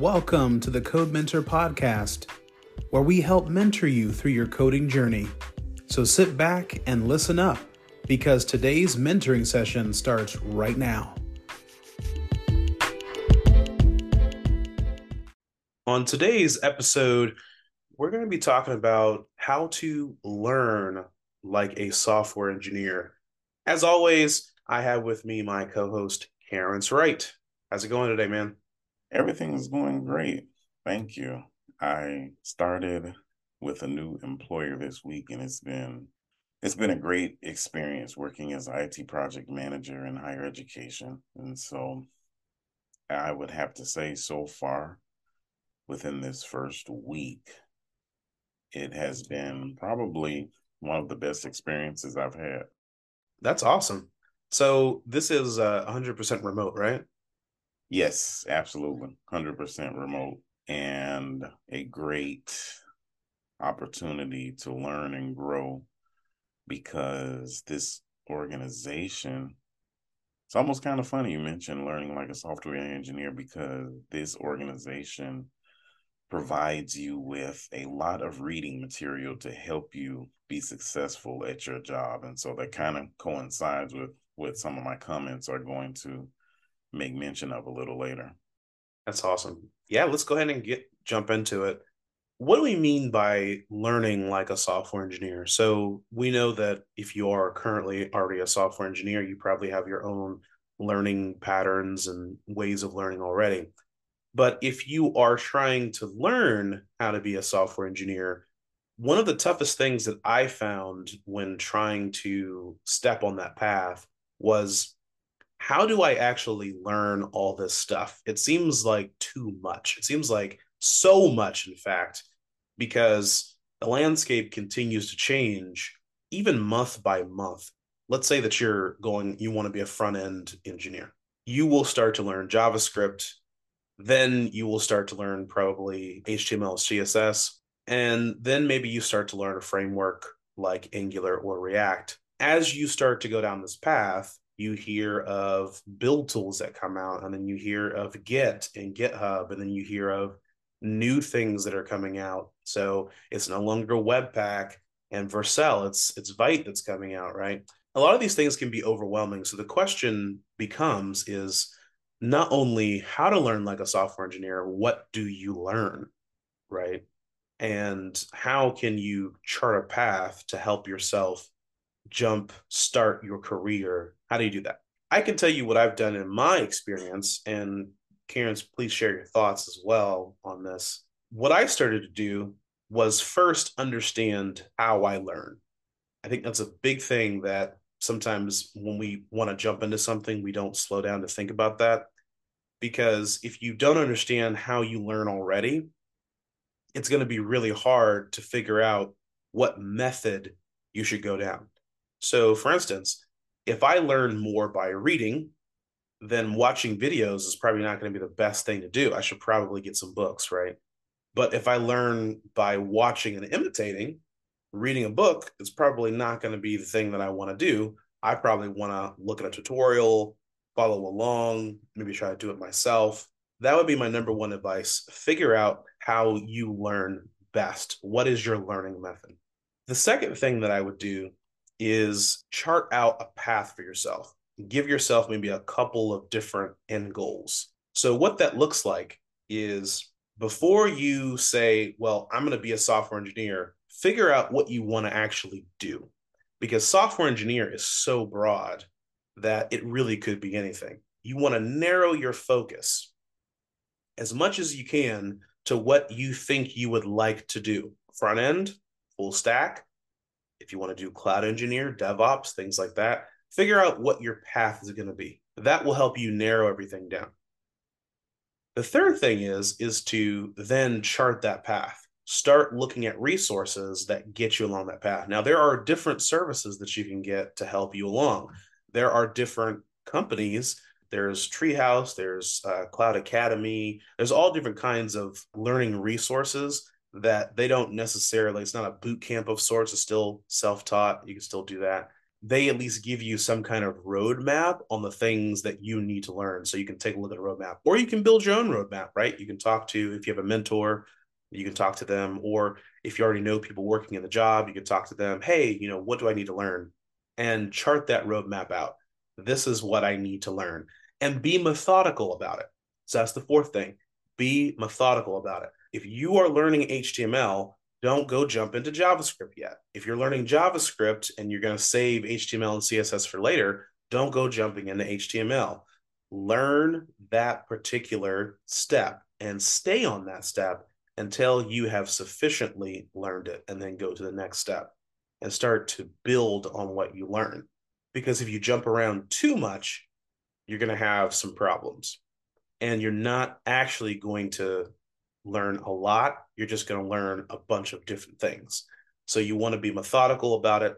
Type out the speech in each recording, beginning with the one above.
Welcome to the Code Mentor Podcast, where we help mentor you through your coding journey. So sit back and listen up because today's mentoring session starts right now. On today's episode, we're going to be talking about how to learn like a software engineer. As always, I have with me my co host, Terrence Wright. How's it going today, man? Everything is going great. Thank you. I started with a new employer this week and it's been it's been a great experience working as IT project manager in higher education. And so I would have to say so far within this first week it has been probably one of the best experiences I've had. That's awesome. So this is uh, 100% remote, right? Yes, absolutely. 100% remote and a great opportunity to learn and grow because this organization it's almost kind of funny you mentioned learning like a software engineer because this organization provides you with a lot of reading material to help you be successful at your job and so that kind of coincides with what some of my comments are going to make mention of a little later. That's awesome. Yeah let's go ahead and get jump into it. What do we mean by learning like a software engineer? So we know that if you are currently already a software engineer you probably have your own learning patterns and ways of learning already. But if you are trying to learn how to be a software engineer, one of the toughest things that I found when trying to step on that path was how do I actually learn all this stuff? It seems like too much. It seems like so much, in fact, because the landscape continues to change even month by month. Let's say that you're going, you want to be a front end engineer. You will start to learn JavaScript then you will start to learn probably HTML, CSS, and then maybe you start to learn a framework like Angular or React. As you start to go down this path, you hear of build tools that come out, and then you hear of Git and GitHub, and then you hear of new things that are coming out. So it's no longer Webpack and Vercel, it's it's Vite that's coming out, right? A lot of these things can be overwhelming. So the question becomes is not only how to learn like a software engineer, what do you learn, right? And how can you chart a path to help yourself jump start your career? How do you do that? I can tell you what I've done in my experience, and Terrence, please share your thoughts as well on this. What I started to do was first understand how I learn. I think that's a big thing that sometimes when we want to jump into something, we don't slow down to think about that. Because if you don't understand how you learn already, it's going to be really hard to figure out what method you should go down. So, for instance, if I learn more by reading, then watching videos is probably not going to be the best thing to do. I should probably get some books, right? But if I learn by watching and imitating, reading a book is probably not going to be the thing that I want to do. I probably want to look at a tutorial, follow along, maybe try to do it myself. That would be my number one advice. Figure out how you learn best. What is your learning method? The second thing that I would do is chart out a path for yourself. Give yourself maybe a couple of different end goals. So, what that looks like is before you say, Well, I'm going to be a software engineer, figure out what you want to actually do because software engineer is so broad that it really could be anything. You want to narrow your focus as much as you can to what you think you would like to do. Front end, full stack. If you want to do cloud engineer, DevOps, things like that, figure out what your path is going to be. That will help you narrow everything down. The third thing is is to then chart that path start looking at resources that get you along that path. Now, there are different services that you can get to help you along. There are different companies. There's Treehouse, there's uh, Cloud Academy, there's all different kinds of learning resources that they don't necessarily, it's not a boot camp of sorts, it's still self taught. You can still do that. they at least give you some kind of roadmap on the things that you need to learn. So you can take a look at a roadmap, or you can build your own roadmap, right? You can talk to, if you have a mentor, you can talk to them. Or if you already know people working in the job, you can talk to them. Hey, you know, what do I need to learn? And chart that roadmap out. This is what I need to learn and be methodical about it. So that's the fourth thing be methodical about it. If you are learning HTML, don't go jump into JavaScript yet. If you're learning JavaScript and you're going to save HTML and CSS for later, don't go jumping into HTML. Learn that particular step and stay on that step until you have sufficiently learned it and then go to the next step and start to build on what you learn. Because if you jump around too much, you're going to have some problems and you're not actually going to learn a lot. You're just going to learn a bunch of different things. So you want to be methodical about it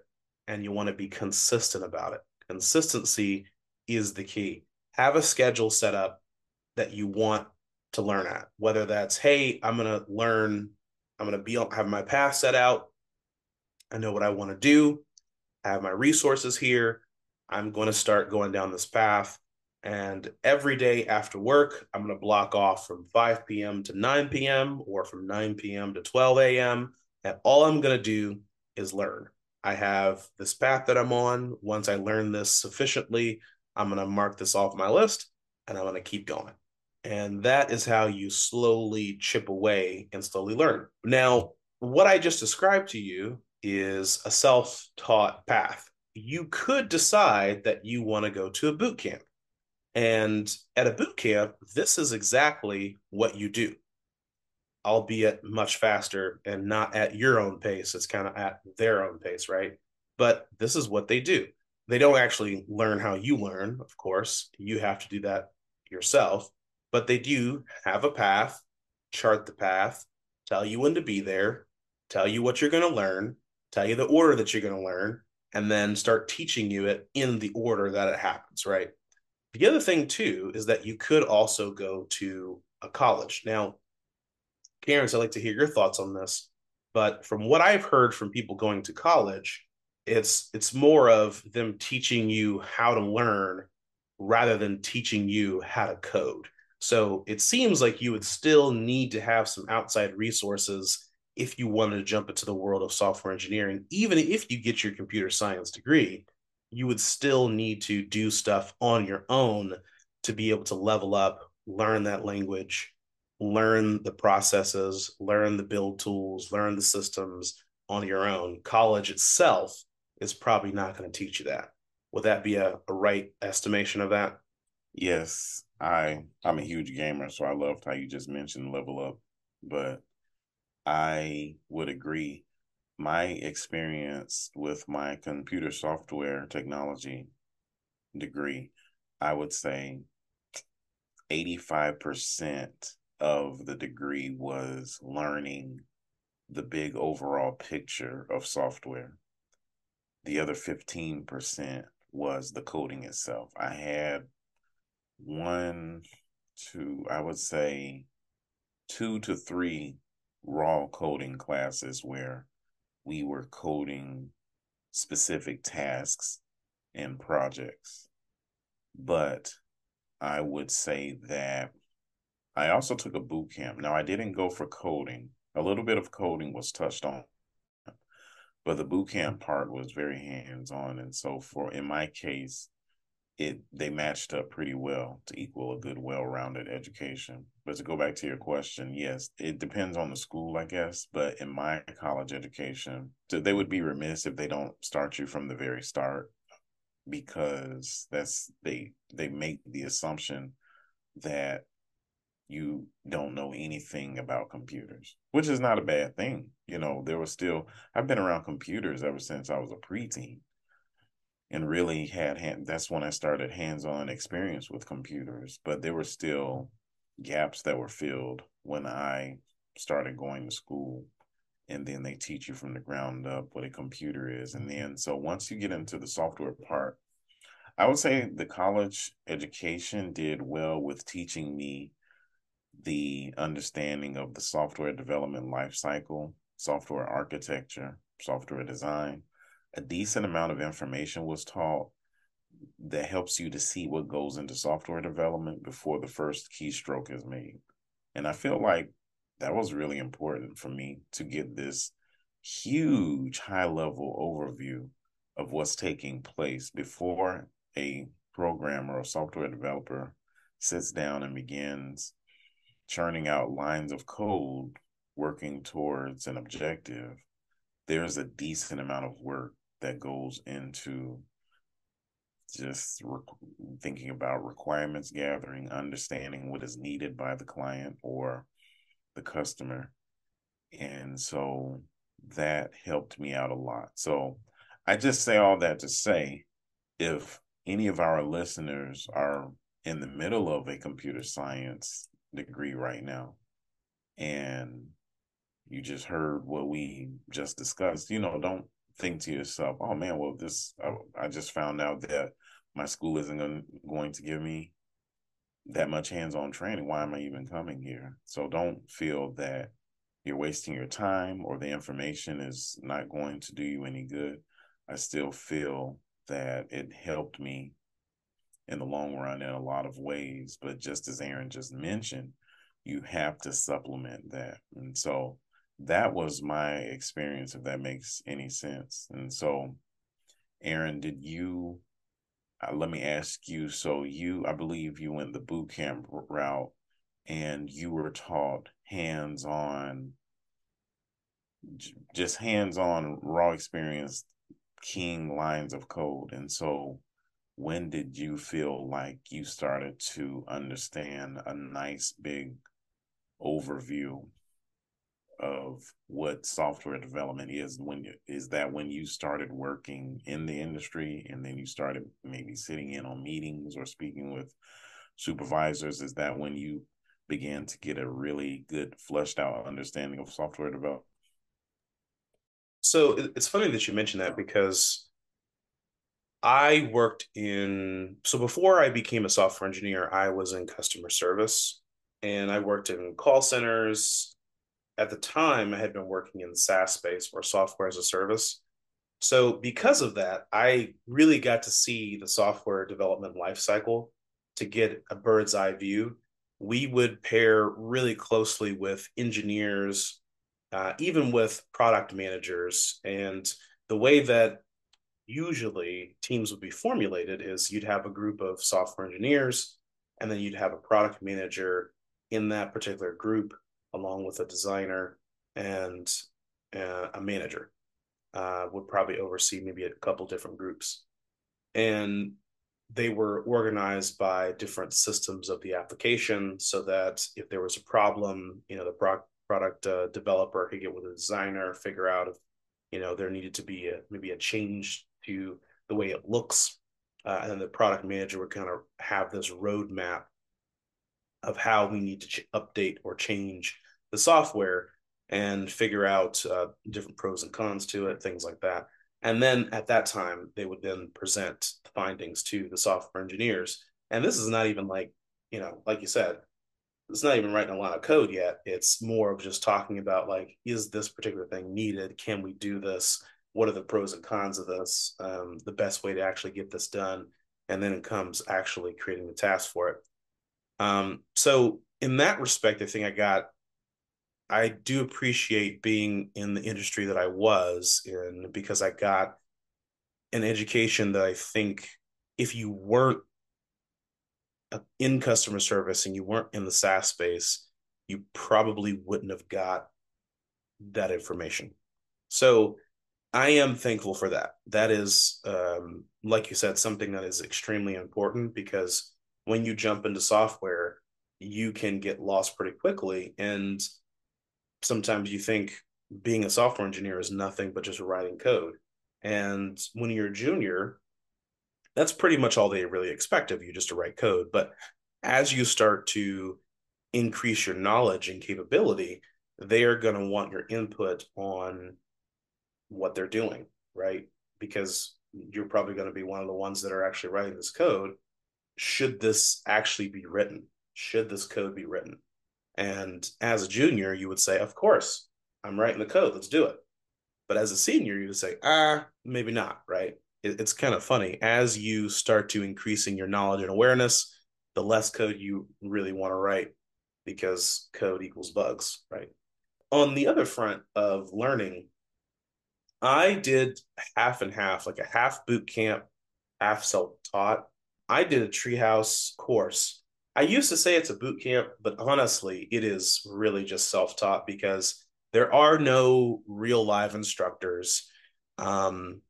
and you want to be consistent about it. Consistency is the key. Have a schedule set up that you want to learn at, whether that's, hey, I'm going to learn, I'm going to be have my path set out. I know what I want to do. I have my resources here. I'm going to start going down this path. And every day after work, I'm going to block off from 5 p.m. to 9 p.m. or from 9 p.m. to 12 a.m. And all I'm going to do is learn. I have this path that I'm on. Once I learn this sufficiently, I'm going to mark this off my list and I'm going to keep going. And that is how you slowly chip away and slowly learn. Now, what I just described to you is a self taught path. You could decide that you want to go to a boot camp and at a boot camp, this is exactly what you do, albeit much faster and not at your own pace. It's kind of at their own pace, right? But this is what they do. They don't actually learn how you learn, of course. You have to do that yourself, but they do have a path, chart the path, tell you when to be there, tell you what you're going to learn, tell you the order that you're going to learn, and then start teaching you it in the order that it happens, right? The other thing too is that you could also go to a college. Now, Terrence, I'd like to hear your thoughts on this. But from what I've heard from people going to college, it's it's more of them teaching you how to learn rather than teaching you how to code. So it seems like you would still need to have some outside resources if you wanted to jump into the world of software engineering, even if you get your computer science degree you would still need to do stuff on your own to be able to level up, learn that language, learn the processes, learn the build tools, learn the systems on your own. College itself is probably not going to teach you that. Would that be a, a right estimation of that? Yes, I I'm a huge gamer, so I loved how you just mentioned level up, but I would agree my experience with my computer software technology degree, I would say 85% of the degree was learning the big overall picture of software. The other 15% was the coding itself. I had one, two, I would say two to three raw coding classes where we were coding specific tasks and projects. But I would say that I also took a boot camp. Now, I didn't go for coding. A little bit of coding was touched on, but the boot camp part was very hands on. And so, for in my case, it they matched up pretty well to equal a good, well-rounded education. But to go back to your question, yes, it depends on the school, I guess. But in my college education, so they would be remiss if they don't start you from the very start, because that's they they make the assumption that you don't know anything about computers, which is not a bad thing. You know, there was still I've been around computers ever since I was a preteen and really had hand, that's when I started hands-on experience with computers. But there were still gaps that were filled when I started going to school. And then they teach you from the ground up what a computer is. And then so once you get into the software part, I would say the college education did well with teaching me the understanding of the software development life cycle, software architecture, software design, a decent amount of information was taught that helps you to see what goes into software development before the first keystroke is made. And I feel like that was really important for me to get this huge high level overview of what's taking place before a programmer or software developer sits down and begins churning out lines of code working towards an objective there's a decent amount of work that goes into just thinking about requirements gathering, understanding what is needed by the client or the customer. And so that helped me out a lot. So I just say all that to say if any of our listeners are in the middle of a computer science degree right now and you just heard what we just discussed, you know, don't think to yourself, oh man, well, this, I, I just found out that my school isn't going, going to give me that much hands-on training. Why am I even coming here? So don't feel that you're wasting your time or the information is not going to do you any good. I still feel that it helped me in the long run in a lot of ways. But just as Aaron just mentioned, you have to supplement that. And so that was my experience, if that makes any sense. And so, Aaron, did you? Uh, let me ask you. So you, I believe, you went the boot camp route, and you were taught hands-on, just hands-on raw experience, keying lines of code. And so, when did you feel like you started to understand a nice big overview of what software development is when you, is that when you started working in the industry and then you started maybe sitting in on meetings or speaking with supervisors? Is that when you began to get a really good fleshed out understanding of software development? So it's funny that you mentioned that because I worked in so before I became a software engineer, I was in customer service and I worked in call centers, at the time I had been working in the SaaS space or software as a service. So because of that, I really got to see the software development lifecycle to get a bird's eye view. We would pair really closely with engineers, uh, even with product managers. And the way that usually teams would be formulated is you'd have a group of software engineers, and then you'd have a product manager in that particular group along with a designer and uh, a manager. Uh, would probably oversee maybe a couple different groups. And they were organized by different systems of the application so that if there was a problem you know the pro- product uh, developer could get with a designer figure out if you know there needed to be a, maybe a change to the way it looks uh, and then the product manager would kind of have this roadmap of how we need to ch- update or change the software and figure out uh, different pros and cons to it, things like that. And then at that time, they would then present the findings to the software engineers. And this is not even like, you know, like you said, it's not even writing a lot of code yet. It's more of just talking about like, is this particular thing needed? Can we do this? What are the pros and cons of this? Um, the best way to actually get this done. And then it comes actually creating the task for it. Um, so in that respect, I think I got I do appreciate being in the industry that I was in because I got an education that I think if you weren't in customer service and you weren't in the SaaS space, you probably wouldn't have got that information. So I am thankful for that. That is, um, like you said, something that is extremely important because when you jump into software, you can get lost pretty quickly. And sometimes you think being a software engineer is nothing but just writing code. And when you're a junior, that's pretty much all they really expect of you just to write code. But as you start to increase your knowledge and capability, they are going to want your input on what they're doing, right? Because you're probably going to be one of the ones that are actually writing this code. Should this actually be written? Should this code be written? And as a junior, you would say, Of course, I'm writing the code. Let's do it. But as a senior, you would say, ah, maybe not, right? It, it's kind of funny. As you start to increasing your knowledge and awareness, the less code you really want to write because code equals bugs, right? On the other front of learning, I did half and half, like a half boot camp, half self taught. I did a Treehouse course. I used to say it's a boot camp, but honestly, it is really just self taught because there are no real live instructors. Um,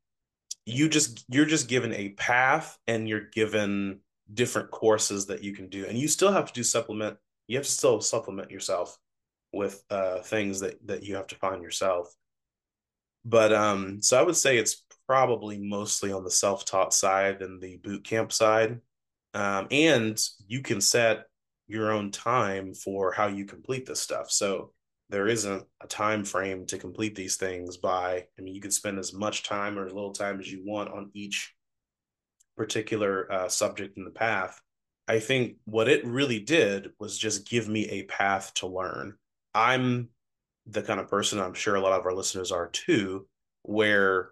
you just you're just given a path and you're given different courses that you can do, and you still have to do supplement. You have to still supplement yourself with uh, things that that you have to find yourself. But um, so I would say it's probably mostly on the self-taught side than the boot camp side. Um, and you can set your own time for how you complete this stuff. So there isn't a time frame to complete these things by. I mean, you can spend as much time or as little time as you want on each particular uh, subject in the path. I think what it really did was just give me a path to learn. I'm the kind of person I'm sure a lot of our listeners are too, where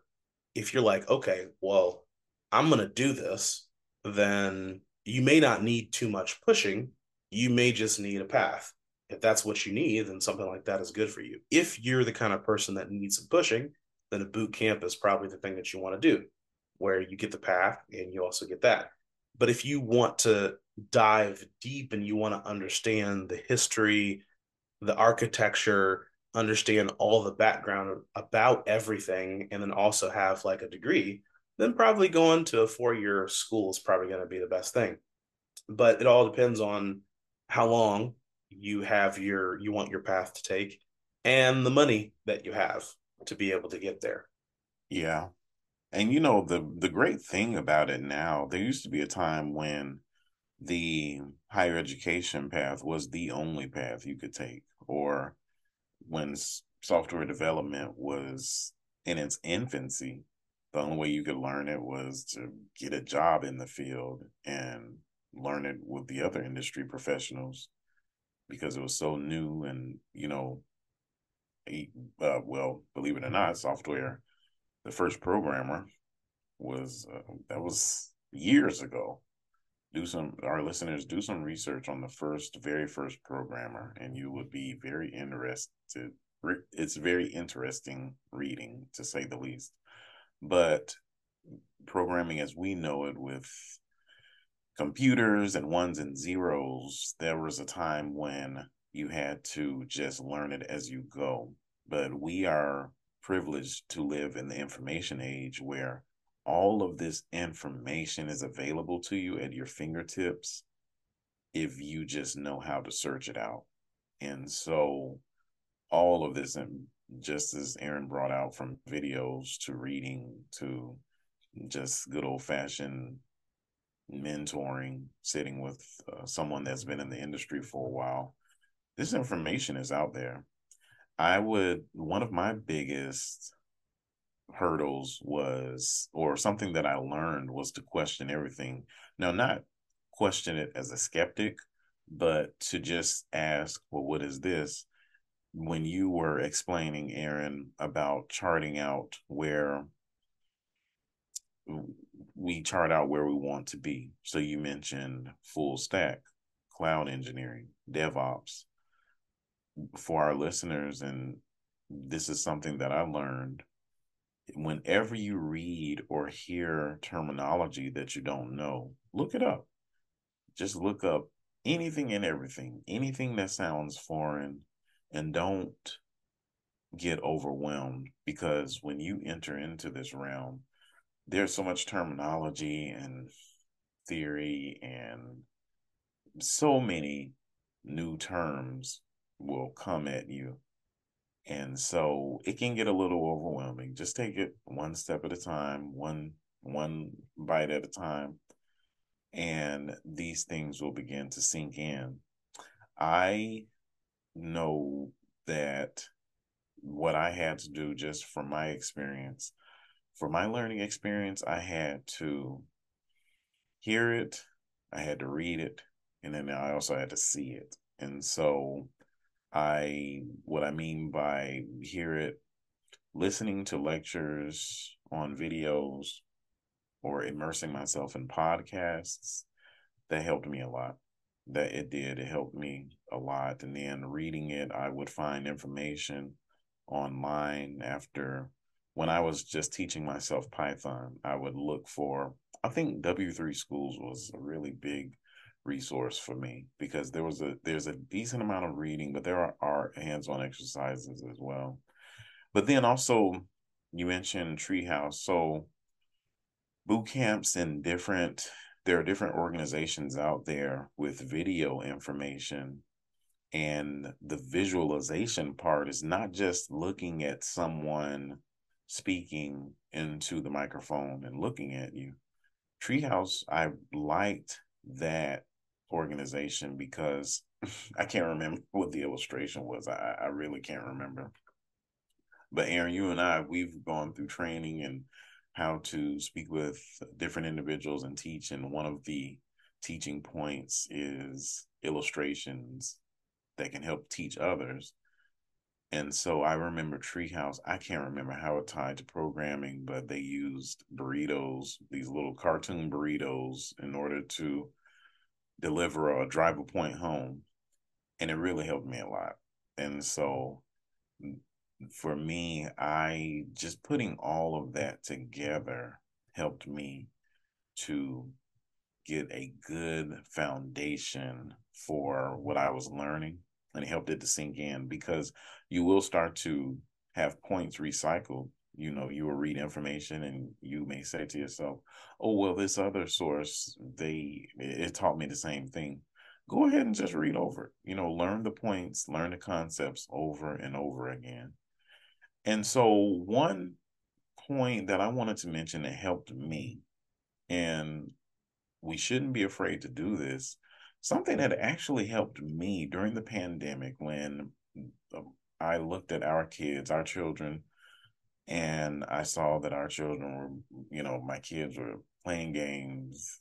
if you're like, okay, well, I'm going to do this, then you may not need too much pushing. You may just need a path. If that's what you need, then something like that is good for you. If you're the kind of person that needs some pushing, then a boot camp is probably the thing that you want to do, where you get the path and you also get that. But if you want to dive deep and you want to understand the history, the architecture, understand all the background about everything and then also have like a degree, then probably going to a four year school is probably going to be the best thing. But it all depends on how long you have your you want your path to take and the money that you have to be able to get there. Yeah. And you know the the great thing about it now, there used to be a time when the higher education path was the only path you could take or when software development was in its infancy, the only way you could learn it was to get a job in the field and learn it with the other industry professionals because it was so new and you know uh, well believe it or not software the first programmer was uh, that was years ago. Do some our listeners do some research on the first very first programmer and you would be very interested it's very interesting reading to say the least but programming as we know it with computers and ones and zeros there was a time when you had to just learn it as you go but we are privileged to live in the information age where all of this information is available to you at your fingertips if you just know how to search it out. And so all of this just as Aaron brought out from videos to reading to just good old fashioned mentoring, sitting with uh, someone that's been in the industry for a while. This information is out there. I would, one of my biggest hurdles was, or something that I learned was to question everything. Now, not question it as a skeptic, but to just ask, well, what is this? When you were explaining, Aaron, about charting out where we chart out where we want to be. So you mentioned full stack, cloud engineering, DevOps. For our listeners, and this is something that I learned whenever you read or hear terminology that you don't know, look it up. Just look up anything and everything, anything that sounds foreign, and don't get overwhelmed because when you enter into this realm, there's so much terminology and theory and so many new terms will come at you and so it can get a little overwhelming. Just take it one step at a time, one one bite at a time, and these things will begin to sink in. I know that what I had to do just from my experience, for my learning experience, I had to hear it, I had to read it, and then I also had to see it. And so I what I mean by hear it listening to lectures on videos or immersing myself in podcasts, that helped me a lot. That it did. It helped me a lot. And then reading it, I would find information online after when I was just teaching myself Python, I would look for I think W3Schools was a really big resource for me because there was a there's a decent amount of reading, but there are, are hands-on exercises as well. But then also you mentioned Treehouse. So boot camps and different there are different organizations out there with video information and the visualization part is not just looking at someone speaking into the microphone and looking at you. Treehouse, I liked that organization because I can't remember what the illustration was. I, I really can't remember. But Aaron, you and I, we've gone through training and how to speak with different individuals and teach. And one of the teaching points is illustrations that can help teach others. And so I remember Treehouse. I can't remember how it tied to programming, but they used burritos, these little cartoon burritos, in order to deliver or drive a point home. And it really helped me a lot. And so for me, I just putting all of that together helped me to get a good foundation for what I was learning and it helped it to sink in because you will start to have points recycled. You know, you will read information and you may say to yourself, oh, well, this other source, they, it taught me the same thing. Go ahead and just read over it. You know, learn the points, learn the concepts over and over again. And so, one point that I wanted to mention that helped me, and we shouldn't be afraid to do this, something that actually helped me during the pandemic when um, I looked at our kids, our children, and I saw that our children were, you know, my kids were playing games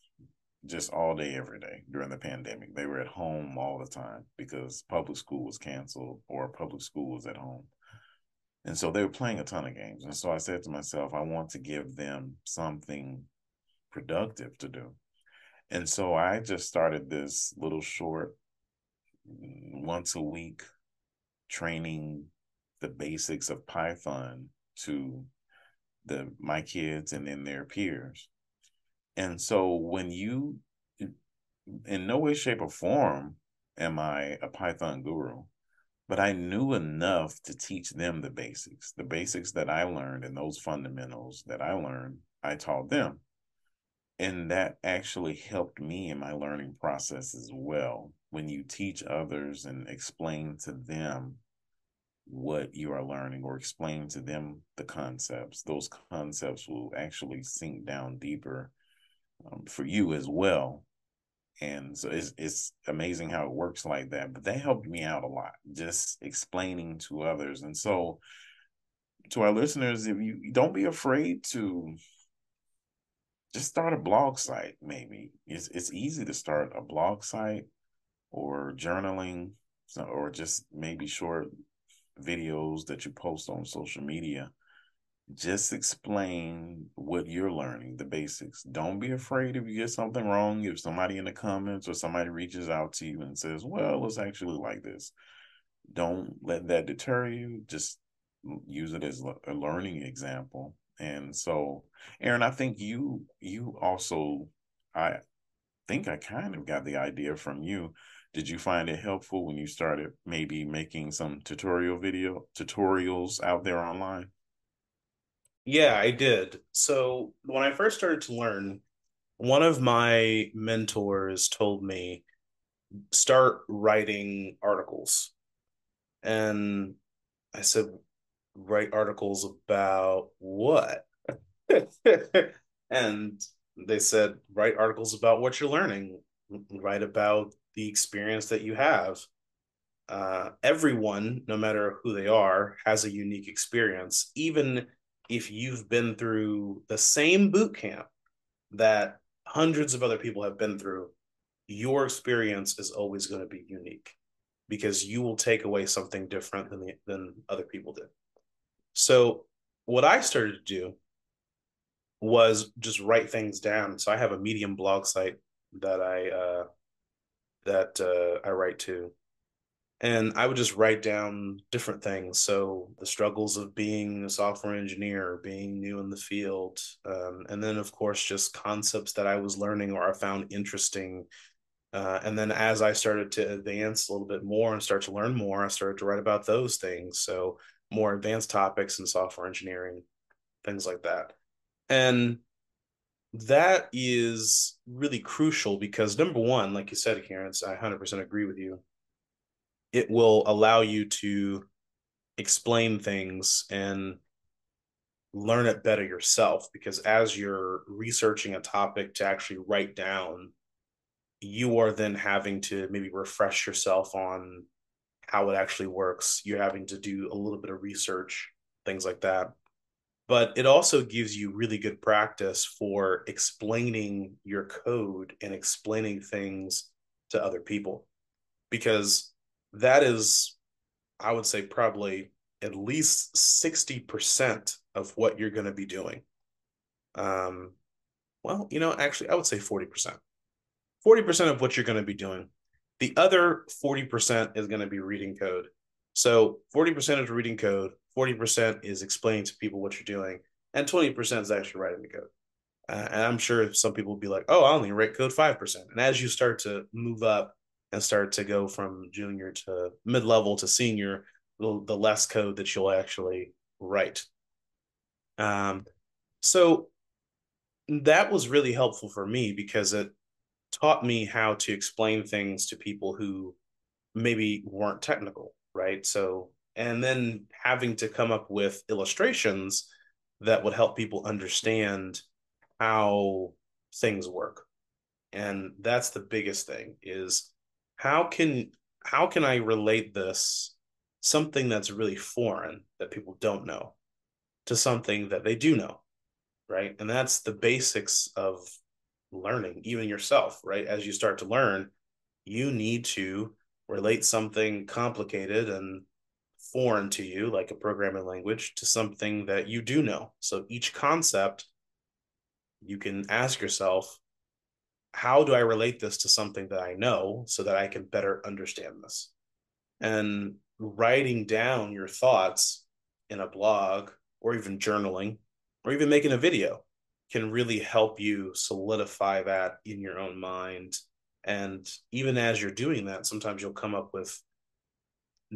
just all day, every day during the pandemic. They were at home all the time because public school was canceled or public school was at home. And so they were playing a ton of games. And so I said to myself, I want to give them something productive to do. And so I just started this little short mm, once a week training the basics of Python to the my kids and then their peers. And so when you in no way, shape, or form am I a Python guru, but I knew enough to teach them the basics. The basics that I learned and those fundamentals that I learned, I taught them and that actually helped me in my learning process as well when you teach others and explain to them what you are learning or explain to them the concepts those concepts will actually sink down deeper um, for you as well and so it's, it's amazing how it works like that but that helped me out a lot just explaining to others and so to our listeners if you don't be afraid to just start a blog site maybe. It's it's easy to start a blog site or journaling or just maybe short videos that you post on social media just explain what you're learning the basics don't be afraid if you get something wrong if somebody in the comments or somebody reaches out to you and says well it's actually like this don't let that deter you just use it as a learning example and so, Aaron, I think you you also I think I kind of got the idea from you. Did you find it helpful when you started maybe making some tutorial video tutorials out there online? Yeah, I did. So when I first started to learn, one of my mentors told me start writing articles. And I said, write articles about what? and they said, write articles about what you're learning, write about the experience that you have. Uh, everyone, no matter who they are, has a unique experience, even if you've been through the same boot camp that hundreds of other people have been through, your experience is always going to be unique because you will take away something different than the, than other people did. So what I started to do was just write things down. So I have a Medium blog site that I uh, that uh, I write to, and I would just write down different things. So the struggles of being a software engineer, being new in the field, um, and then of course just concepts that I was learning or I found interesting. Uh, and then as I started to advance a little bit more and start to learn more, I started to write about those things. So more advanced topics in software engineering, things like that. And that is really crucial because number one, like you said, Karen, I 100% agree with you. It will allow you to explain things and learn it better yourself because as you're researching a topic to actually write down, you are then having to maybe refresh yourself on how it actually works. You're having to do a little bit of research, things like that but it also gives you really good practice for explaining your code and explaining things to other people because that is i would say probably at least 60% of what you're going to be doing um well you know actually i would say 40% 40% of what you're going to be doing the other 40% is going to be reading code so 40% is reading code 40% is explaining to people what you're doing, and 20% is actually writing the code. Uh, and I'm sure some people will be like, oh, I only write code 5%. And as you start to move up and start to go from junior to mid level to senior, the, the less code that you'll actually write. Um, so that was really helpful for me because it taught me how to explain things to people who maybe weren't technical, right? So and then having to come up with illustrations that would help people understand how things work and that's the biggest thing is how can how can i relate this something that's really foreign that people don't know to something that they do know right and that's the basics of learning even yourself right as you start to learn you need to relate something complicated and foreign to you, like a programming language, to something that you do know. So each concept, you can ask yourself, how do I relate this to something that I know so that I can better understand this? And writing down your thoughts in a blog or even journaling or even making a video can really help you solidify that in your own mind. And even as you're doing that, sometimes you'll come up with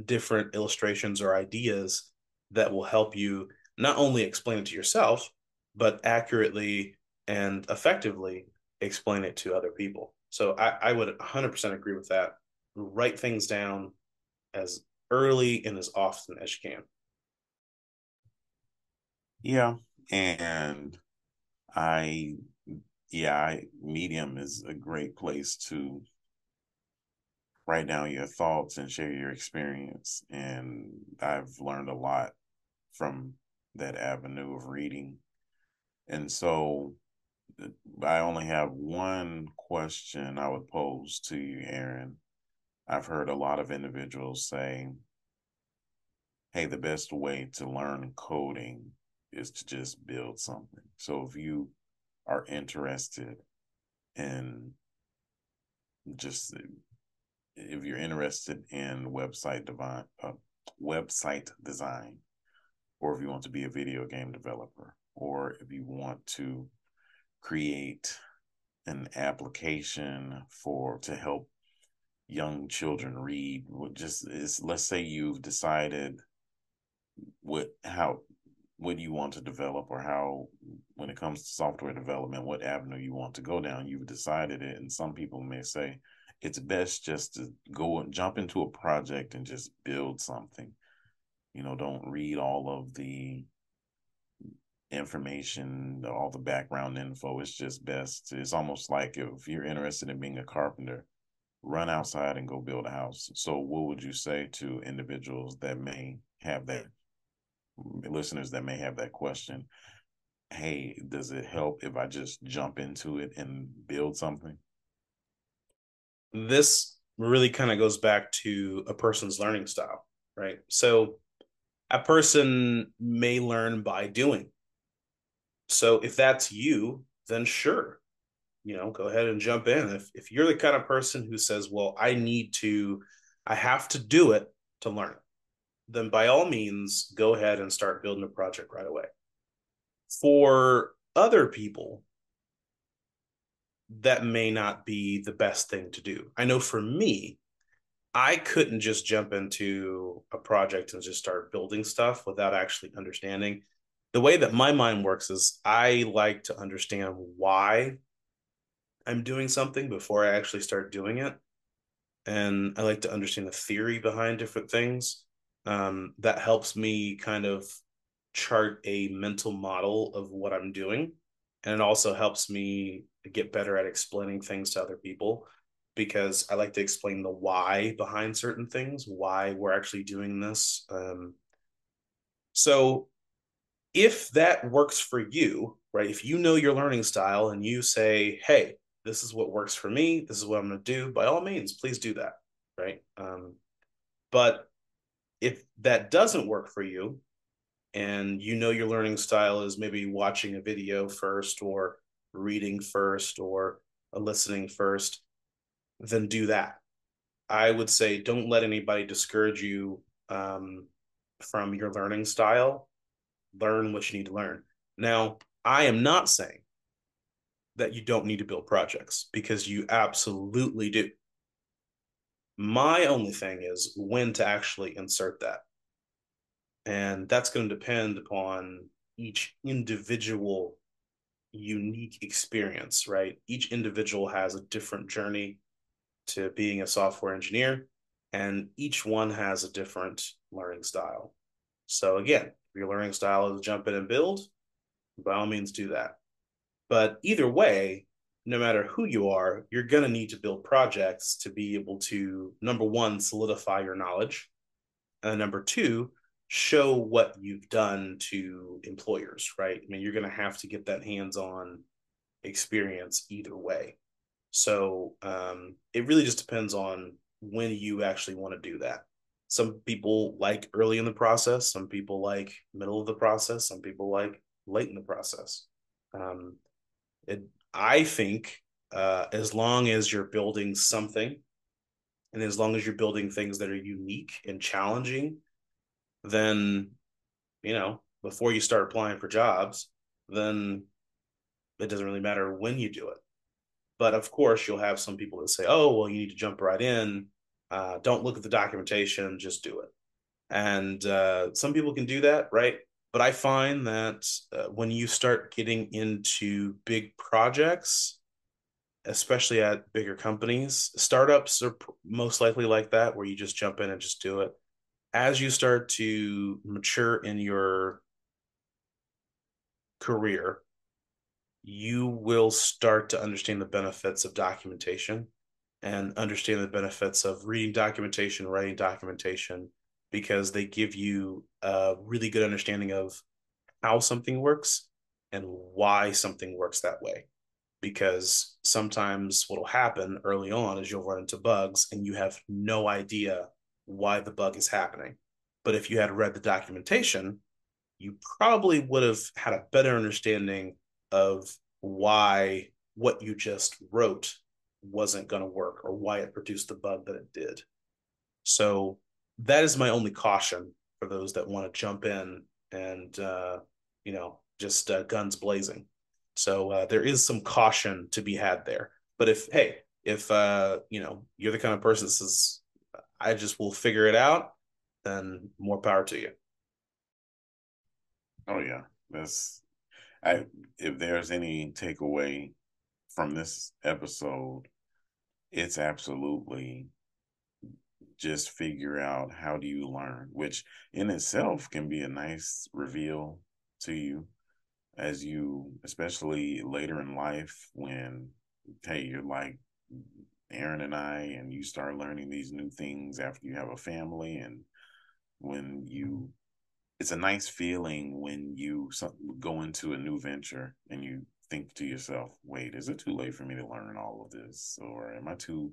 different illustrations or ideas that will help you not only explain it to yourself, but accurately and effectively explain it to other people. So I, I would 100% agree with that. Write things down as early and as often as you can. Yeah. And I, yeah, I, Medium is a great place to write down your thoughts and share your experience. And I've learned a lot from that avenue of reading. And so I only have one question I would pose to you, Aaron. I've heard a lot of individuals say, hey, the best way to learn coding is to just build something. So if you are interested in just if you're interested in website design, uh, website design, or if you want to be a video game developer, or if you want to create an application for to help young children read, just is let's say you've decided what how what you want to develop or how when it comes to software development what avenue you want to go down you've decided it and some people may say it's best just to go and jump into a project and just build something. You know, don't read all of the information, all the background info. It's just best. It's almost like if you're interested in being a carpenter, run outside and go build a house. So, what would you say to individuals that may have that, listeners that may have that question? Hey, does it help if I just jump into it and build something? this really kind of goes back to a person's learning style, right? So a person may learn by doing. So if that's you, then sure, you know, go ahead and jump in. If if you're the kind of person who says, "Well, I need to I have to do it to learn." Then by all means, go ahead and start building a project right away. For other people, that may not be the best thing to do. I know for me, I couldn't just jump into a project and just start building stuff without actually understanding. The way that my mind works is I like to understand why I'm doing something before I actually start doing it. And I like to understand the theory behind different things. Um, that helps me kind of chart a mental model of what I'm doing. And it also helps me get better at explaining things to other people because I like to explain the why behind certain things, why we're actually doing this. Um, so if that works for you, right? If you know your learning style and you say, hey, this is what works for me, this is what I'm going to do, by all means, please do that, right? Um, but if that doesn't work for you, and you know your learning style is maybe watching a video first or reading first or listening first, then do that. I would say don't let anybody discourage you um, from your learning style. Learn what you need to learn. Now, I am not saying that you don't need to build projects because you absolutely do. My only thing is when to actually insert that. And that's going to depend upon each individual unique experience, right? Each individual has a different journey to being a software engineer, and each one has a different learning style. So, again, your learning style is jump in and build, by all means do that. But either way, no matter who you are, you're going to need to build projects to be able to, number one, solidify your knowledge. And number two, show what you've done to employers, right? I mean, you're going to have to get that hands on experience either way. So um, it really just depends on when you actually want to do that. Some people like early in the process, some people like middle of the process, some people like late in the process. Um, it, I think uh, as long as you're building something and as long as you're building things that are unique and challenging then you know before you start applying for jobs then it doesn't really matter when you do it but of course you'll have some people that say oh well you need to jump right in uh, don't look at the documentation just do it. And uh, some people can do that right? But i find that uh, when you start getting into big projects especially at bigger companies startups are most likely like that where you just jump in and just do it. As you start to mature in your career, you will start to understand the benefits of documentation and understand the benefits of reading documentation, writing documentation, because they give you a really good understanding of how something works and why something works that way. Because sometimes what will happen early on is you'll run into bugs and you have no idea why the bug is happening. But if you had read the documentation, you probably would have had a better understanding of why what you just wrote wasn't going to work or why it produced the bug that it did. So that is my only caution for those that want to jump in and uh, you know just uh, guns blazing. So uh, there is some caution to be had there. But if hey, if uh, you know you're the kind of person that says I just will figure it out, then more power to you. Oh yeah, that's I. If there's any takeaway from this episode, it's absolutely just figure out how do you learn, which in itself can be a nice reveal to you as you, especially later in life when, hey, you're like Aaron and I, and you start learning these new things after you have a family, and when you, it's a nice feeling when you go into a new venture and you think to yourself, "Wait, is it too late for me to learn all of this, or am I too,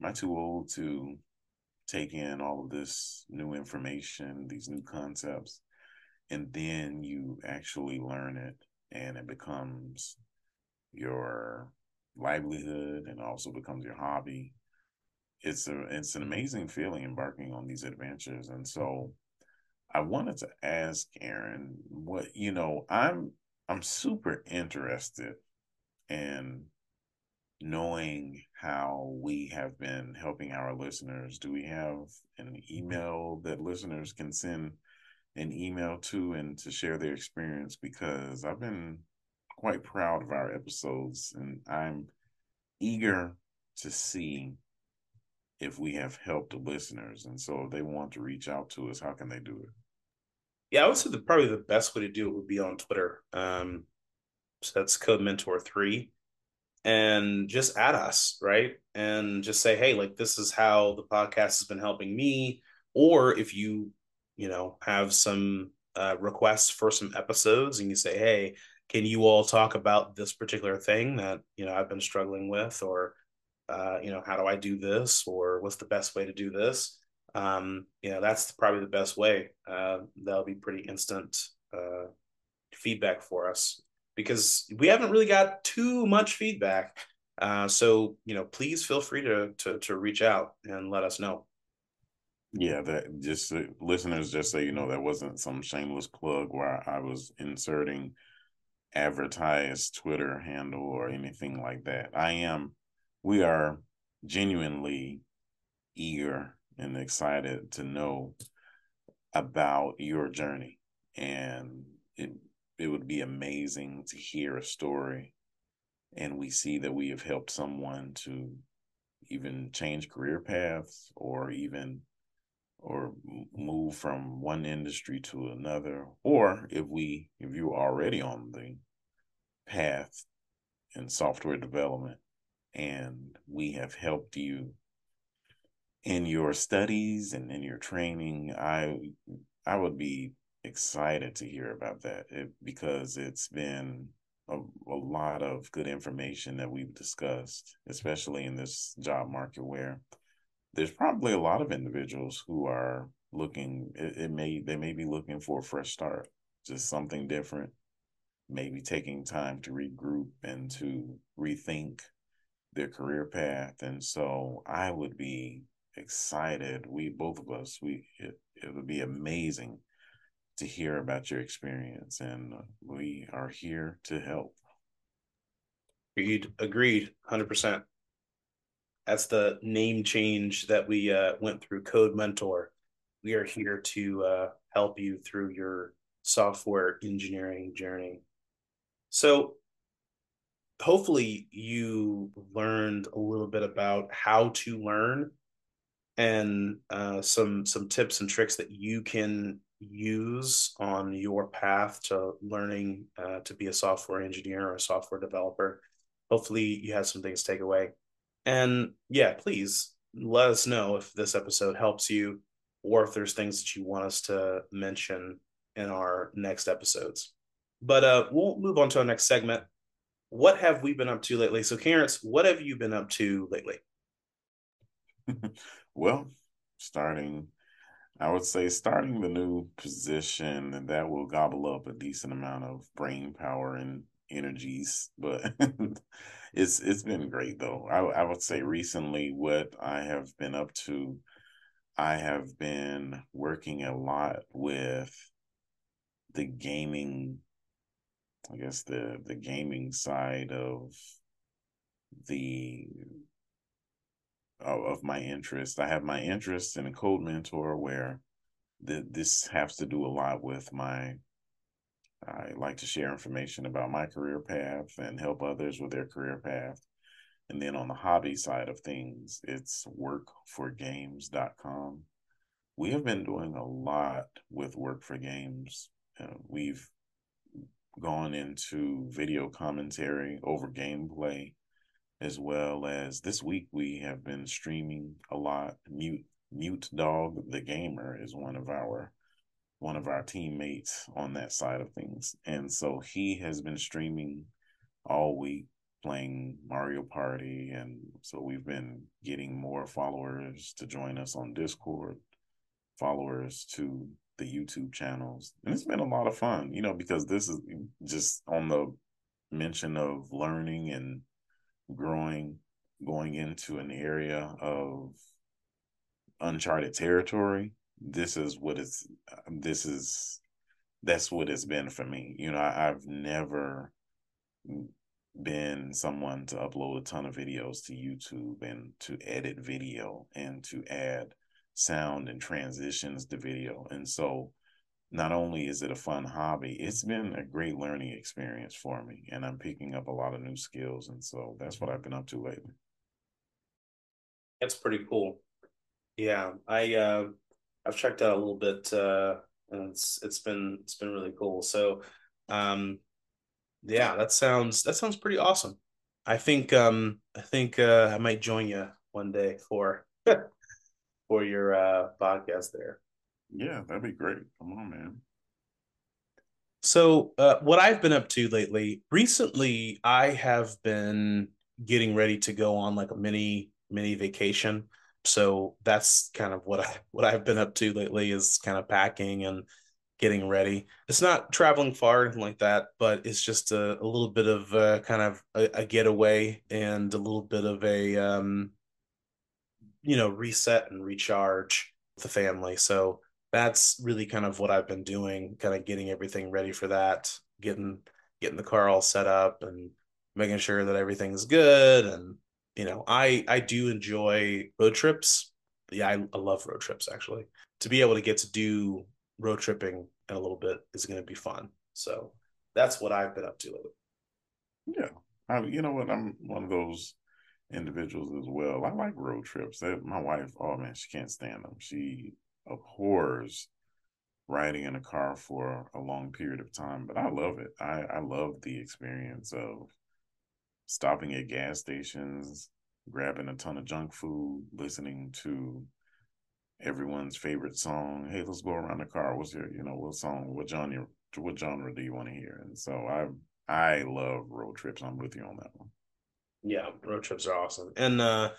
am I too old to take in all of this new information, these new concepts, and then you actually learn it and it becomes your livelihood and also becomes your hobby. It's a it's an amazing feeling embarking on these adventures. And so I wanted to ask Aaron what you know, I'm I'm super interested in knowing how we have been helping our listeners. Do we have an email that listeners can send an email to and to share their experience? Because I've been quite proud of our episodes and I'm eager to see if we have helped listeners. And so if they want to reach out to us, how can they do it? Yeah, I would say that probably the best way to do it would be on Twitter. Um, so that's Code Mentor 3 and just add us, right? And just say, hey, like this is how the podcast has been helping me. Or if you, you know, have some uh, requests for some episodes and you say, hey, can you all talk about this particular thing that, you know, I've been struggling with? Or, uh, you know, how do I do this? Or what's the best way to do this? Um, you know, that's probably the best way. Uh, that'll be pretty instant uh, feedback for us because we haven't really got too much feedback. Uh, so you know, please feel free to to to reach out and let us know. Yeah, that just uh, listeners, just so you know, that wasn't some shameless plug where I was inserting advertised Twitter handle or anything like that. I am, we are genuinely eager and excited to know about your journey. And it it would be amazing to hear a story and we see that we have helped someone to even change career paths or even or move from one industry to another. Or if we if you're already on the path in software development and we have helped you in your studies and in your training i i would be excited to hear about that it, because it's been a, a lot of good information that we've discussed, especially in this job market where there's probably a lot of individuals who are looking it, it, may they may be looking for a fresh start just something different maybe taking time to regroup and to rethink their career path and so i would be excited we both of us we it, it would be amazing to hear about your experience, and we are here to help. Agreed. Agreed. Hundred percent. That's the name change that we uh, went through. Code Mentor. We are here to uh, help you through your software engineering journey. So, hopefully, you learned a little bit about how to learn and uh, some some tips and tricks that you can use on your path to learning uh, to be a software engineer or a software developer. Hopefully, you have some things to take away. And yeah, please let us know if this episode helps you or if there's things that you want us to mention in our next episodes. But uh, we'll move on to our next segment. What have we been up to lately? So, Terrence, what have you been up to lately? well, starting I would say starting the new position that will gobble up a decent amount of brain power and energies, but it's it's been great though. I I would say recently what I have been up to, I have been working a lot with the gaming, I guess the the gaming side of the of my interest. I have my interest in a code mentor where th- this has to do a lot with my. I like to share information about my career path and help others with their career path. And then on the hobby side of things, it's work4games.com. We have been doing a lot with Work for Games. Uh, we've gone into video commentary over gameplay as well as this week we have been streaming a lot. Mute Mute Dog the Gamer is one of our one of our teammates on that side of things. And so he has been streaming all week playing Mario Party. And so we've been getting more followers to join us on Discord, followers to the YouTube channels. And it's been a lot of fun, you know, because this is just on the mention of learning and growing, going into an area of uncharted territory. This is what it's, this is, that's what it's been for me. You know, I, I've never been someone to upload a ton of videos to YouTube and to edit video and to add sound and transitions to video. And so not only is it a fun hobby, it's been a great learning experience for me. And I'm picking up a lot of new skills. And so that's what I've been up to lately. That's pretty cool. Yeah. I uh I've checked out a little bit uh and it's it's been it's been really cool. So um yeah, that sounds that sounds pretty awesome. I think um I think uh I might join you one day for for your uh podcast there. Yeah, that'd be great. Come on, man. So, uh, what I've been up to lately, recently, I have been getting ready to go on like a mini mini vacation. So that's kind of what I what I've been up to lately is kind of packing and getting ready. It's not traveling far or anything like that, but it's just a, a little bit of uh, kind of a, a, getaway and a little bit of a um, you know reset and recharge with the family. So that's really kind of what I've been doing, kind of getting everything ready for that, getting getting the car all set up and making sure that everything's good and you know i i do enjoy road trips yeah I, I love road trips actually to be able to get to do road tripping in a little bit is going to be fun. So that's what I've been up to lately. Yeah. I, you know what? I'm one of those individuals as well. I like road trips. That my wife, oh man, she can't stand them. She abhors riding in a car for a long period of time, but I love it. I, I love the experience of stopping at gas stations, grabbing a ton of junk food, listening to everyone's favorite song. Hey, let's go around the car. What's your, you know, what song, what genre, what genre do you want to hear? And so I, I love road trips. I'm with you on that one. Yeah, road trips are awesome. And uh,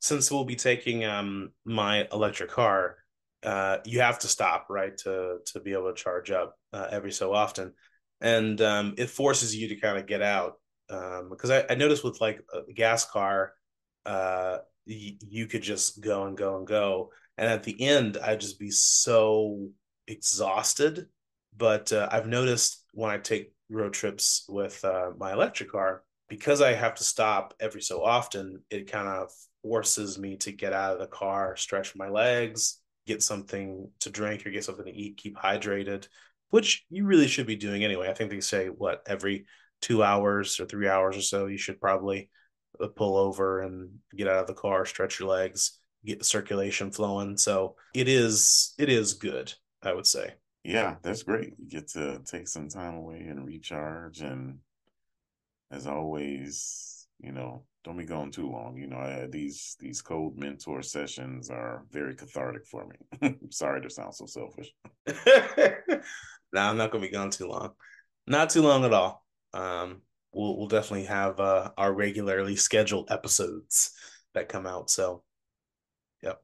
since we'll be taking um my electric car, uh, you have to stop right to to be able to charge up uh, every so often, and um, it forces you to kind of get out um, because I, I noticed with like a gas car, uh, y- you could just go and go and go. And at the end i'd just be so exhausted. But uh, i've noticed when i take road trips with uh, my electric car because i have to stop every so often it kind of forces me to get out of the car stretch my legs get something to drink or get something to eat keep hydrated which you really should be doing anyway i think they say what every two hours or three hours or so you should probably uh, pull over and get out of the car stretch your legs get the circulation flowing. So it is it is good, I would say. Yeah, that's great. You get to take some time away and recharge and as always, you know, don't be going too long. You know, I, these these Code Mentor sessions are very cathartic for me. Sorry to sound so selfish. no, I'm not going to be gone too long. Not too long at all. Um, we'll we'll definitely have uh, our regularly scheduled episodes that come out. So yep.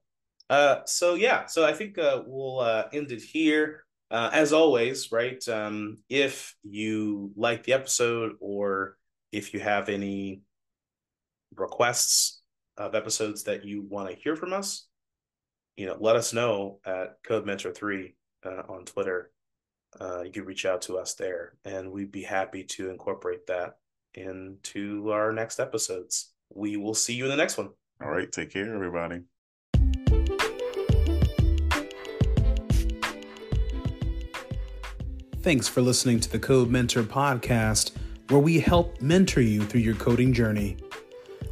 uh, so yeah, so I think uh, we'll uh, end it here. Uh, as always, right? Um, if you like the episode or if you have any requests of episodes that you want to hear from us, you know, let us know at Code Mentor Three uh, on Twitter. Uh, you can reach out to us there, and we'd be happy to incorporate that into our next episodes. We will see you in the next one. All right, take care, everybody. Thanks for listening to the Code Mentor podcast, where we help mentor you through your coding journey.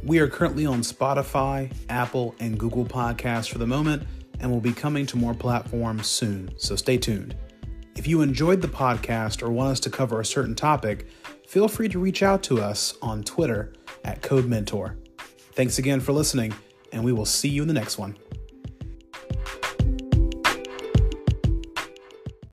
We are currently on Spotify, Apple, and Google Podcasts for the moment, and will be coming to more platforms soon, so stay tuned. If you enjoyed the podcast or want us to cover a certain topic, feel free to reach out to us on Twitter at Code Mentor. Thanks again for listening, and we will see you in the next one.